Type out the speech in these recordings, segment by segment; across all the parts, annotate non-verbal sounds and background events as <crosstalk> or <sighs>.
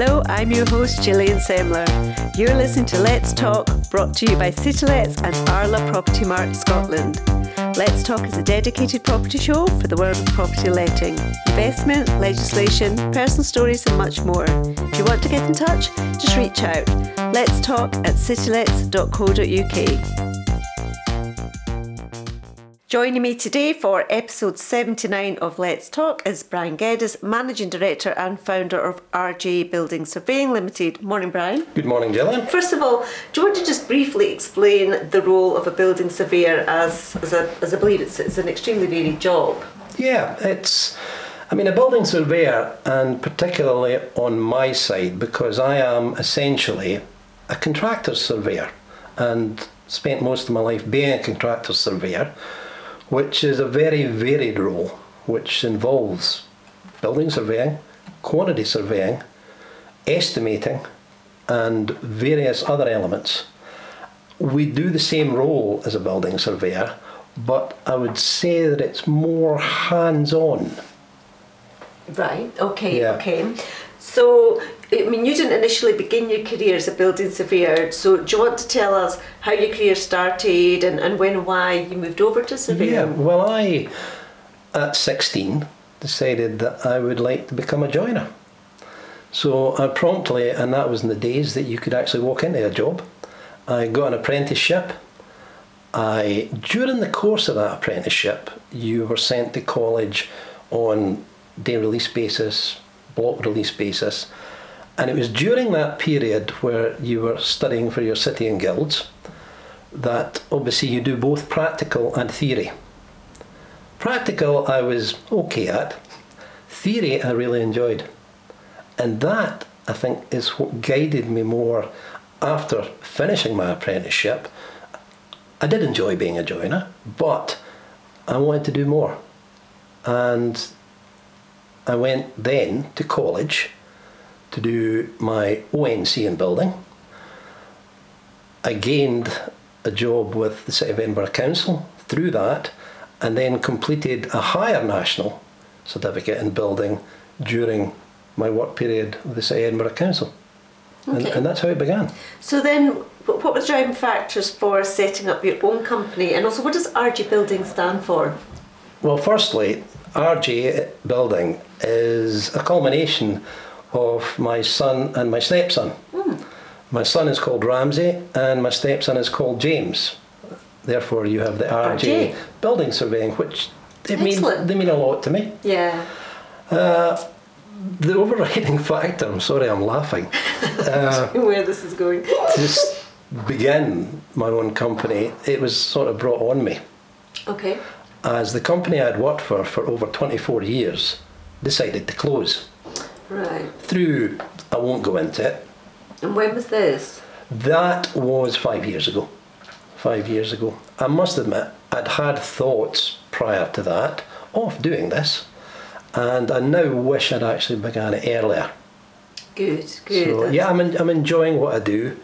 Hello, I'm your host Gillian Semler. You're listening to Let's Talk, brought to you by CityLets and Arla Propertymark Scotland. Let's Talk is a dedicated property show for the world of property letting, investment, legislation, personal stories, and much more. If you want to get in touch, just reach out. Let's talk at citylets.co.uk. Joining me today for episode 79 of Let's Talk is Brian Geddes, Managing Director and founder of RJ Building Surveying Limited. Morning, Brian. Good morning, Gillian. First of all, do you want to just briefly explain the role of a building surveyor as, as, a, as I believe it's, it's an extremely varied job? Yeah, it's. I mean, a building surveyor, and particularly on my side, because I am essentially a contractor surveyor and spent most of my life being a contractor surveyor which is a very varied role, which involves building surveying, quantity surveying, estimating, and various other elements. We do the same role as a building surveyor, but I would say that it's more hands on. Right, okay, yeah. okay. So, I mean, you didn't initially begin your career as a building surveyor, so do you want to tell us how your career started and, and when and why you moved over to surveying? Yeah, well, I, at 16, decided that I would like to become a joiner. So I promptly, and that was in the days that you could actually walk into a job, I got an apprenticeship. I, during the course of that apprenticeship, you were sent to college on day release basis, block release basis. And it was during that period where you were studying for your city and guilds that obviously you do both practical and theory. Practical I was okay at, theory I really enjoyed. And that I think is what guided me more after finishing my apprenticeship. I did enjoy being a joiner, but I wanted to do more. And I went then to college to do my ONC in building. I gained a job with the City of Edinburgh Council through that, and then completed a higher national certificate in building during my work period with the City of Edinburgh Council. Okay. And, and that's how it began. So then, what were the driving factors for setting up your own company? And also, what does RJ Building stand for? Well, firstly, RJ Building is a culmination of my son and my stepson. Mm. My son is called Ramsey and my stepson is called James. Therefore, you have the RJ, RJ. Building Surveying, which they mean, they mean a lot to me. Yeah. Uh, the overriding <laughs> factor, I'm sorry I'm laughing. <laughs> Uh, Where this is going. to begin my own company, it was sort of brought on me. Okay as the company I'd worked for for over 24 years decided to close. Right. Through, I won't go into it. And when was this? That was five years ago. Five years ago. I must admit, I'd had thoughts prior to that of doing this, and I now wish I'd actually began it earlier. Good, good. So, yeah, I'm, I'm enjoying what I do,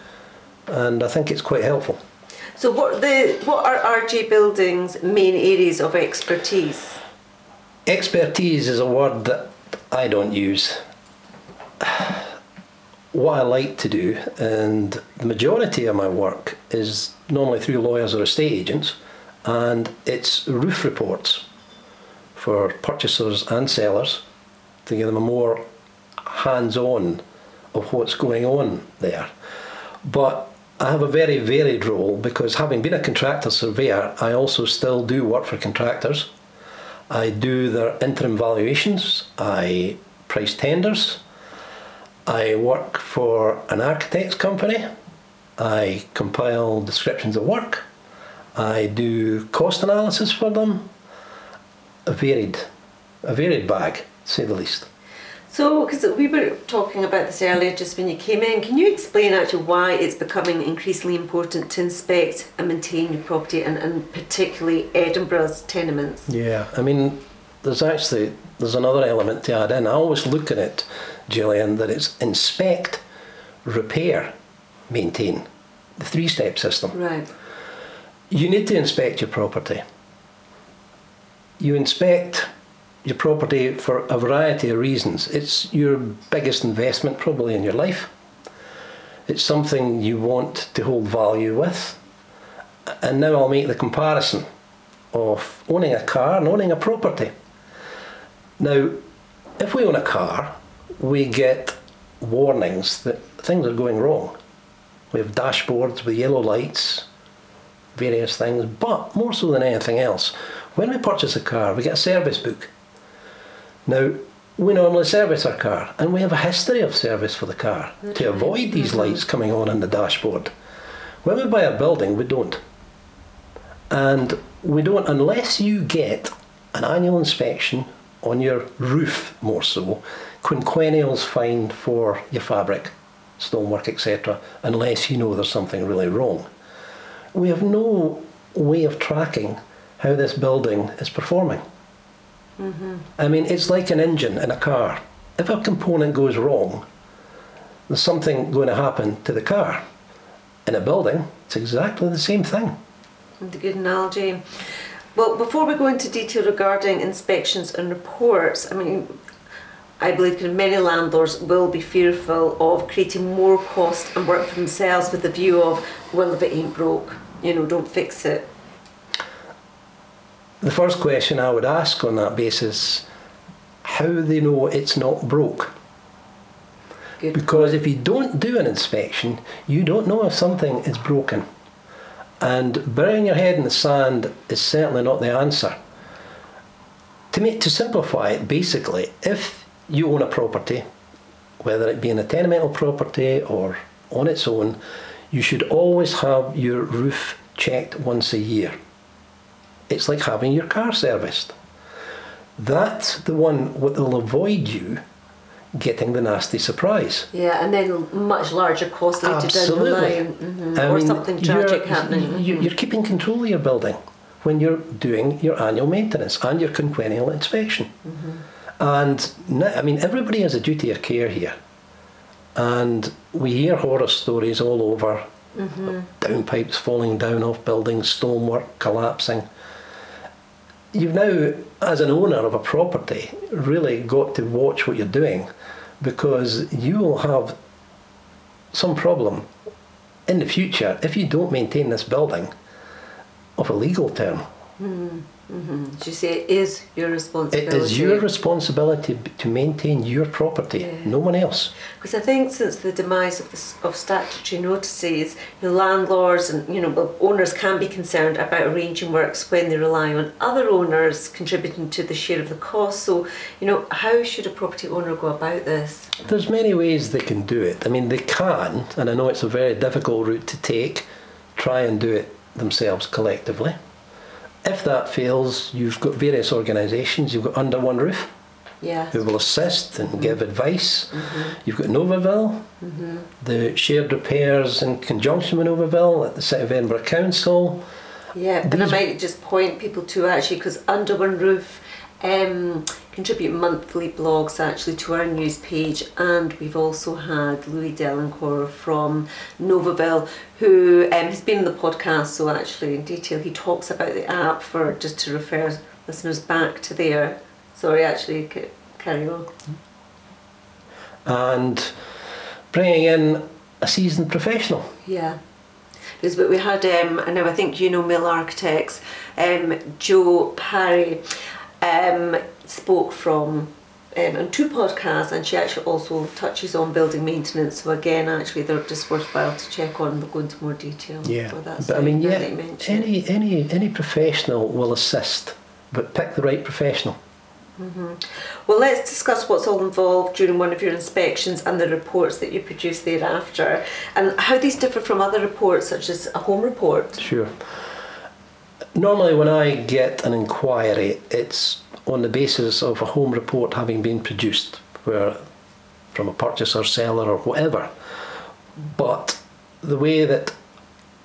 and I think it's quite helpful. So, what the what are RJ Building's main areas of expertise? Expertise is a word that I don't use. What I like to do, and the majority of my work is normally through lawyers or estate agents, and it's roof reports for purchasers and sellers to give them a more hands on of what's going on there. But I have a very varied role because having been a contractor surveyor, I also still do work for contractors. I do their interim valuations, I price tenders, I work for an architect's company, I compile descriptions of work, I do cost analysis for them. A varied, a varied bag, say the least. So, because we were talking about this earlier just when you came in, can you explain actually why it's becoming increasingly important to inspect and maintain your property and, and particularly Edinburgh's tenements? Yeah, I mean, there's actually there's another element to add in. I always look at it, Gillian, that it's inspect, repair, maintain, the three-step system. Right. You need to inspect your property. You inspect your property for a variety of reasons. It's your biggest investment probably in your life. It's something you want to hold value with. And now I'll make the comparison of owning a car and owning a property. Now, if we own a car, we get warnings that things are going wrong. We have dashboards with yellow lights, various things, but more so than anything else, when we purchase a car, we get a service book. Now, we normally service our car, and we have a history of service for the car to mm-hmm. avoid these mm-hmm. lights coming on in the dashboard. When we buy a building, we don't. And we don't unless you get an annual inspection on your roof, more so, quinquennials fine for your fabric, stonework, etc., unless you know there's something really wrong. We have no way of tracking how this building is performing. Mm-hmm. I mean, it's like an engine in a car. If a component goes wrong, there's something going to happen to the car. In a building, it's exactly the same thing. That's a good analogy. Well, before we go into detail regarding inspections and reports, I mean, I believe many landlords will be fearful of creating more cost and work for themselves with the view of, well, if it ain't broke, you know, don't fix it. The first question I would ask on that basis how they know it's not broke. Good. Because if you don't do an inspection, you don't know if something is broken. And burying your head in the sand is certainly not the answer. To make to simplify it, basically, if you own a property, whether it be in a tenemental property or on its own, you should always have your roof checked once a year. It's like having your car serviced. That's the one that will avoid you getting the nasty surprise. Yeah, and then much larger cost later Absolutely. down the line. Mhm. Or mean, something you're- tragic happening. you- Mhm. You're keeping control of your building when you're doing your annual maintenance and your quinquennial inspection. And no- I mean, everybody has a duty of care here. And we hear horror stories all over downpipes falling down off buildings, stonework collapsing. You've now, as an owner of a property, really got to watch what you're doing because you will have some problem in the future if you don't maintain this building of a legal term. Hmm. Mm-hmm. As you say, it is your responsibility. is your responsibility to maintain your property, Yeah. no one else. Because I think since the demise of, the, of statutory notices, the landlords and you know owners can be concerned about arranging works when they rely on other owners contributing to the share of the cost. So, you know, how should a property owner go about this? There's many ways they can do it. I mean, they can, and I know it's a very difficult route to take, try and do it themselves collectively. If that fails, you've got various organisations, you've got Under One Roof, Yeah. who will assist and mm-hmm. give advice. Mm-hmm. You've got Novoville, mm-hmm. the shared repairs in conjunction with Novoville at the City of Edinburgh Council. Yeah, and I might just point people to actually because Under One Roof um, contribute monthly blogs actually to our news page, and we've also had Louis Delancourt from Novoville who um, has been in the podcast. So actually, in detail, he talks about the app for just to refer listeners back to there. Sorry, actually, carry on. and bringing in a seasoned professional. Yeah. Because but we had um I know I think you know Mill Architects, um Joe Parry um spoke from um, on two podcasts and she actually also touches on building maintenance. So again actually they're just worthwhile to check on and go into more detail. That's but I mean, yeah, that you mention it. any any any professional will assist, but pick the right professional. Well, let's discuss what's all involved during one of your inspections and the reports that you produce thereafter, and how these differ from other reports, such as a home report. Sure. Normally, when I get an inquiry, it's on the basis of a home report having been produced, where from a purchaser, seller, or whatever. But the way that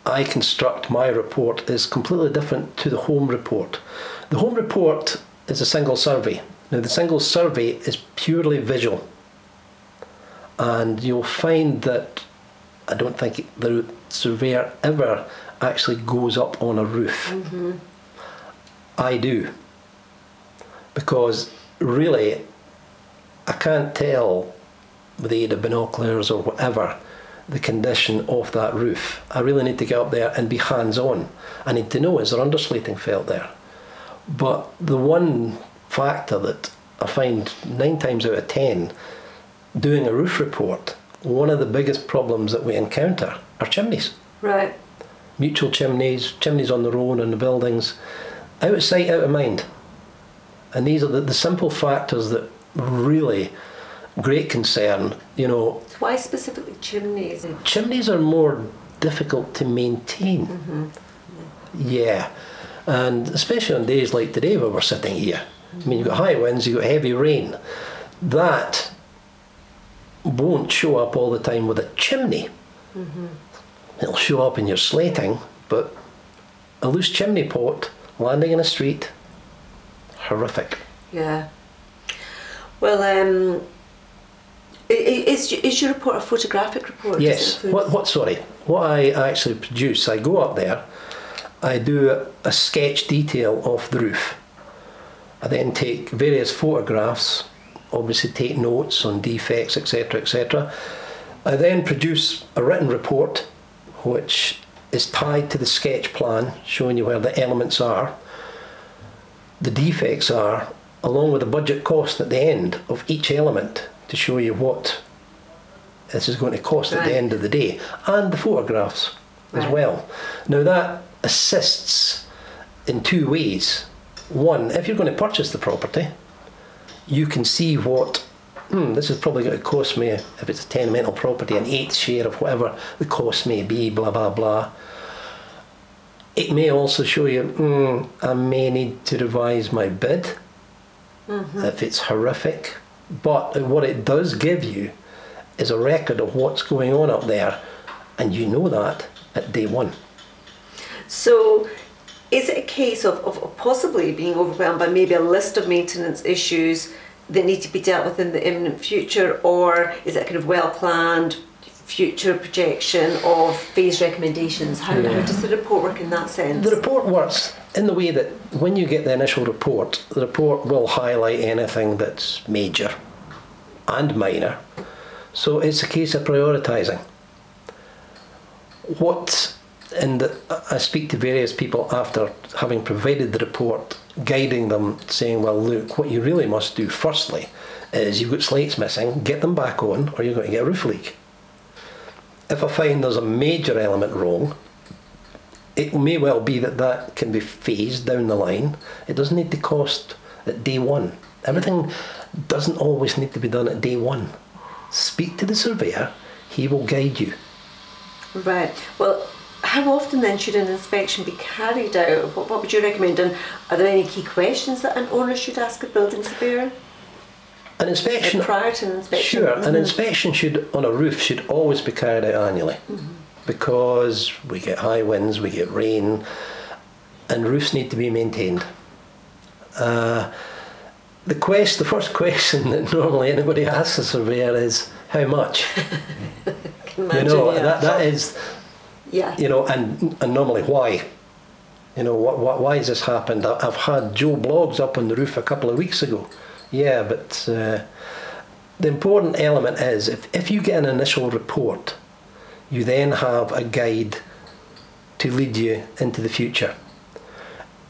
I construct my report is completely different to the home report. The home report is a single survey. Now, the single survey is purely visual, and you'll find that I don't think the surveyor ever actually goes up on a roof. Mm-hmm. I do. Because really, I can't tell with the aid of binoculars or whatever the condition of that roof. I really need to get up there and be hands on. I need to know is there underslating felt there? But the one factor that I find nine times out of ten doing a roof report, one of the biggest problems that we encounter are chimneys. Right. Mutual chimneys, chimneys on their own in the buildings, out of sight, out of mind. And these are the, the simple factors that really great concern. You know, Why specifically chimneys? chimneys are more difficult to maintain. Mm-hmm. Yeah, and especially on days like today where we're sitting here. I mean, you've got high winds, you've got heavy rain. That won't show up all the time with a chimney. Mm-hmm. It'll show up in your slating, but a loose chimney pot landing in a street, horrific. Yeah. Well, um, is is your report a photographic report? Yes. What, what? Sorry. What I actually produce, I go up there, I do a sketch detail of the roof. I then take various photographs, obviously take notes on defects, etc., etc. I then produce a written report, which is tied to the sketch plan, showing you where the elements are, the defects are, along with the budget cost at the end of each element to show you what this is going to cost at the end of the day, and the photographs as well. Now that assists in two ways. One, if you're going to purchase the property, you can see what hmm, this is probably going to cost me if it's a tenemental property an eighth share of whatever the cost may be, blah blah blah. It may also show you hmm, I may need to revise my bid if it's horrific. But what it does give you is a record of what's going on up there, and you know that at day one. So, is it a case of, of possibly being overwhelmed by maybe a list of maintenance issues that need to be dealt with in the imminent future, or is it kind of well planned future projection of phase recommendations? How, how does the report work in that sense? The report works in the way that when you get the initial report, the report will highlight anything that's major and minor. So it's a case of prioritising. What, and I speak to various people after having provided the report, guiding them, saying, well, look, what you really must do firstly is you've got slates missing, get them back on, or you're going to get a roof leak. If I find there's a major element wrong, it may well be that that can be phased down the line. It doesn't need to cost at day one. Everything doesn't always need to be done at day one. Speak to the surveyor, he will guide you. Right. Well, how often then should an inspection be carried out? What, what would you recommend? And are there any key questions that an owner should ask a building surveyor An inspection, prior to an inspection? sure, an Mhm. inspection should on a roof should always be carried out annually because we get high winds, we get rain, and roofs need to be maintained. Uh, the quest, the first <laughs> question that normally anybody asks a surveyor is how much. <laughs> Can you know yeah. that that is yeah. you know and and normally why? You know what, what why has this happened? I've had joe Bloggs up on the roof a couple of weeks ago. Yeah but uh, the important element is if, if you get an initial report you then have a guide to lead you into the future.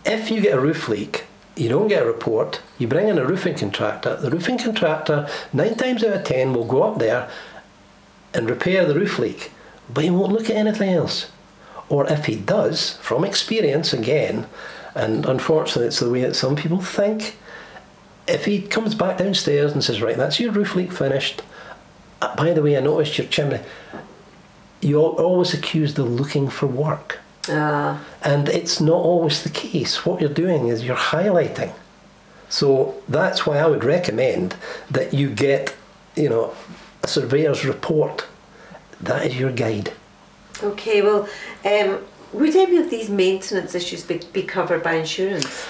If you get a roof leak you don't get a report you bring in a roofing contractor the roofing contractor nine times out of ten will go up there and repair the roof leak, but he won't look at anything else. Or if he does, from experience again, and unfortunately it's the way that some people think, if he comes back downstairs and says, Right, that's your roof leak finished, uh, by the way, I noticed your chimney, you're always accused of looking for work. Ah, And it's not always the case. What you're doing is you're highlighting. So that's why I would recommend that you get, you know, a surveyor's report. That is your guide. okay. Well, um, would any of these maintenance issues be, be covered by insurance?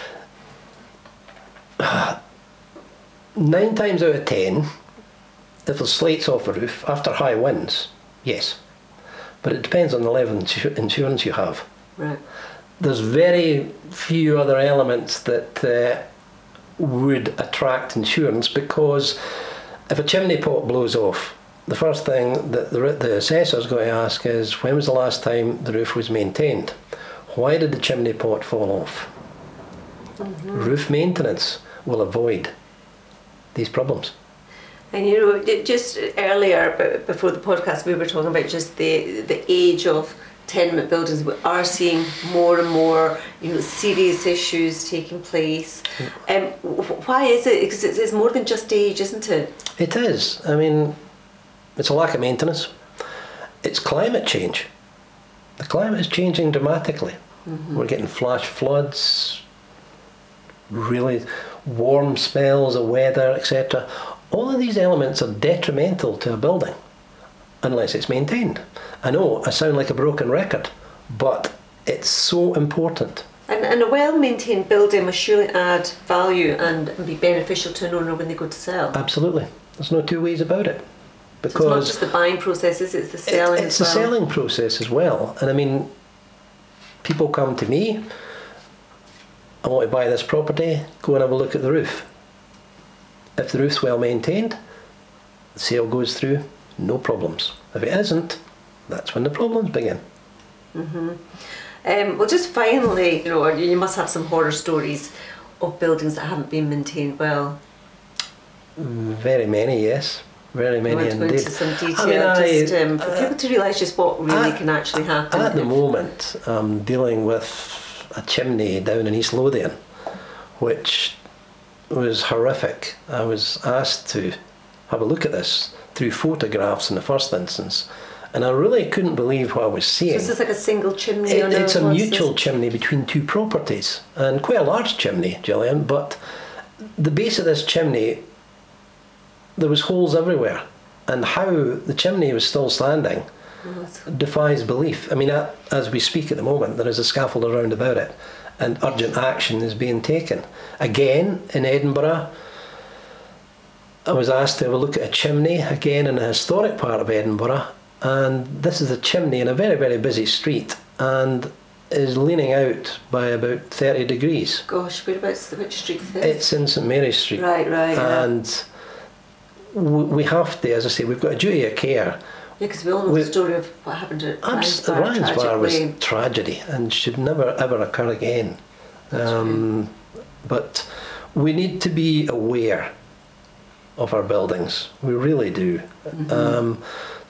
<sighs> Nine times out of ten, if there's slates off a roof after high winds, yes. But it depends on the level of insu- insurance you have. Right. There's very few other elements that uh, would attract insurance because if a chimney pot blows off, the first thing that the, the assessor's going to ask is when was the last time the roof was maintained? Why did the chimney pot fall off? Roof maintenance will avoid these problems. And you know, just earlier, before the podcast, we were talking about just the the age of tenement buildings. We are seeing more and more, you know, serious issues taking place. Um, why is it? Because it's, it's more than just age, isn't it? It is. I mean, it's a lack of maintenance. It's climate change. The climate is changing dramatically. Mm-hmm. We're getting flash floods, really warm spells of weather, etc. All of these elements are detrimental to a building unless it's maintained. I know I sound like a broken record, but it's so important. And, and a well maintained building must surely add value and be beneficial to an owner when they go to sell. Absolutely. There's no two ways about it. So it's not just the buying processes, it's the It- selling it's as a well. selling process as well. And I mean, people come to me, I want to buy this property, go and have a look at the roof. If the roof's well maintained, the sale goes through, no problems. If it isn't, that's when the problems begin. Um, well, just finally, you know, you must have some horror stories of buildings that haven't been maintained well. Very many, yes. Very You many want to go indeed. into some detail, I mean, I- just um, for people to realise just what really at- can actually happen. At the moment, I'm dealing with a chimney down in East Lothian, which was horrific. I was asked to have a look at this through photographs in the first instance, and I really couldn't believe what I was So this is like a single chimney? It- it's a what's this? mutual chimney between two properties, and quite a large chimney, Gillian. But the base of this chimney, there was holes everywhere, and how the chimney was still standing defies belief. I mean, as we speak at the moment, there is a scaffold around about it, and urgent action is being taken. Again, in Edinburgh, I was asked to have a look at a chimney, again in a historic part of Edinburgh, and this is a chimney in a very, very busy street, and is leaning out by about 30 degrees. Gosh, whereabouts, which street is this? It's in St Mary's Street. Right, right, yeah. And w- we have to, as I say, we've got a duty of care Yeah, because we all know we- the story of what happened at Abs- Ryansbar, Ryansbar was tragedy and should never ever occur again. Um, but we need to be aware of our buildings. We really do. Um,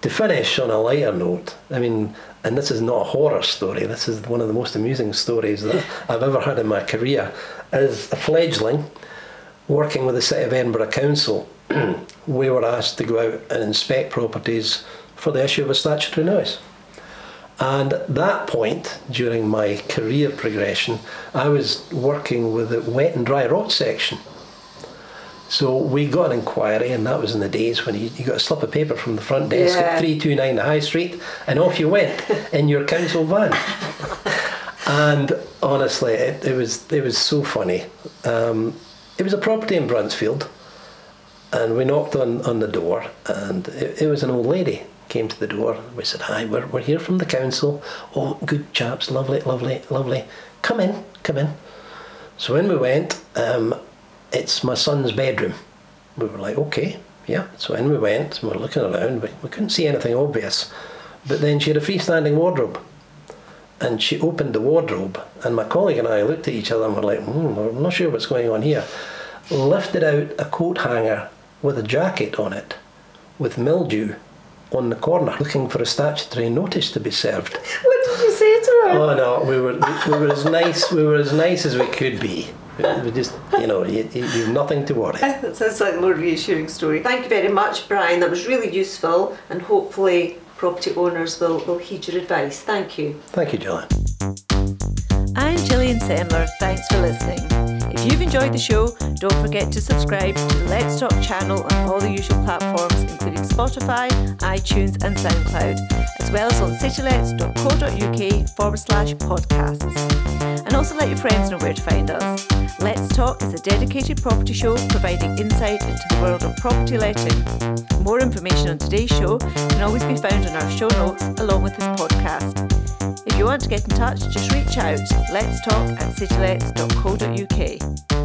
to finish on a lighter note, I mean, and this is not a horror story. This is one of the most amusing stories that <laughs> I've ever had in my career. As a fledgling, working with the City of Edinburgh Council, <clears throat> we were asked to go out and inspect properties for the issue of a statutory notice. And at that point, during my career progression, I was working with the wet and dry rot section. So we got an inquiry, and that was in the days when you, you got a slip of paper from the front desk Yeah. at 329 the High Street, and off you went <laughs> in your council van. and honestly, it, it was it was so funny. Um, it was a property in Bruntsfield, and we knocked on, on the door, and it, it was an old lady came to the door. We said, "Hi, we're, we're here from the council. Oh, good chaps, lovely, lovely, lovely. Come in, come in." So when we went, um, it's my son's bedroom. We were like, "Okay, yeah." So when we went, we were looking around. We, we couldn't see anything obvious, but then she had a freestanding wardrobe. And she opened the wardrobe, and my colleague and I looked at each other and were like, hmm, I'm not sure what's going on here. Lifted out a coat hanger with a jacket on it, with mildew on the corner, looking for a statutory notice to be served. <laughs> What did you say to her? Oh no, we were we, we were as nice we were as nice as we could be. We just you know you, you, you've nothing to worry. That sounds like a more reassuring story. Thank you very much, Brian. That was really useful, and hopefully, property owners will, will heed your advice. Thank you. Thank you, Gillian. I'm Gillian Semler. Thanks for listening. If you've enjoyed the show, don't forget to subscribe to the Let's Talk channel on all the usual platforms, including Spotify, iTunes, and SoundCloud, as well as on citylets.co.uk forward slash podcasts. And also let your friends know where to find us. Let's Talk is a dedicated property show providing insight into the world of property letting. More information on today's show can always be found in our show notes along with this podcast. If you want to get in touch, just reach out. Let's talk at citylets.co.uk.